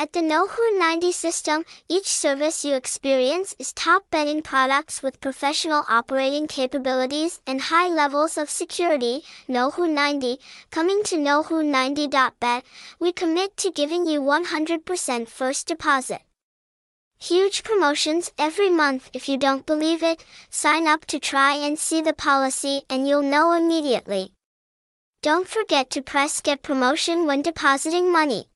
At the Nohu 90 system, each service you experience is top betting products with professional operating capabilities and high levels of security. Nohu 90, coming to Nohu90.bet, we commit to giving you 100% first deposit. Huge promotions every month if you don't believe it, sign up to try and see the policy and you'll know immediately. Don't forget to press get promotion when depositing money.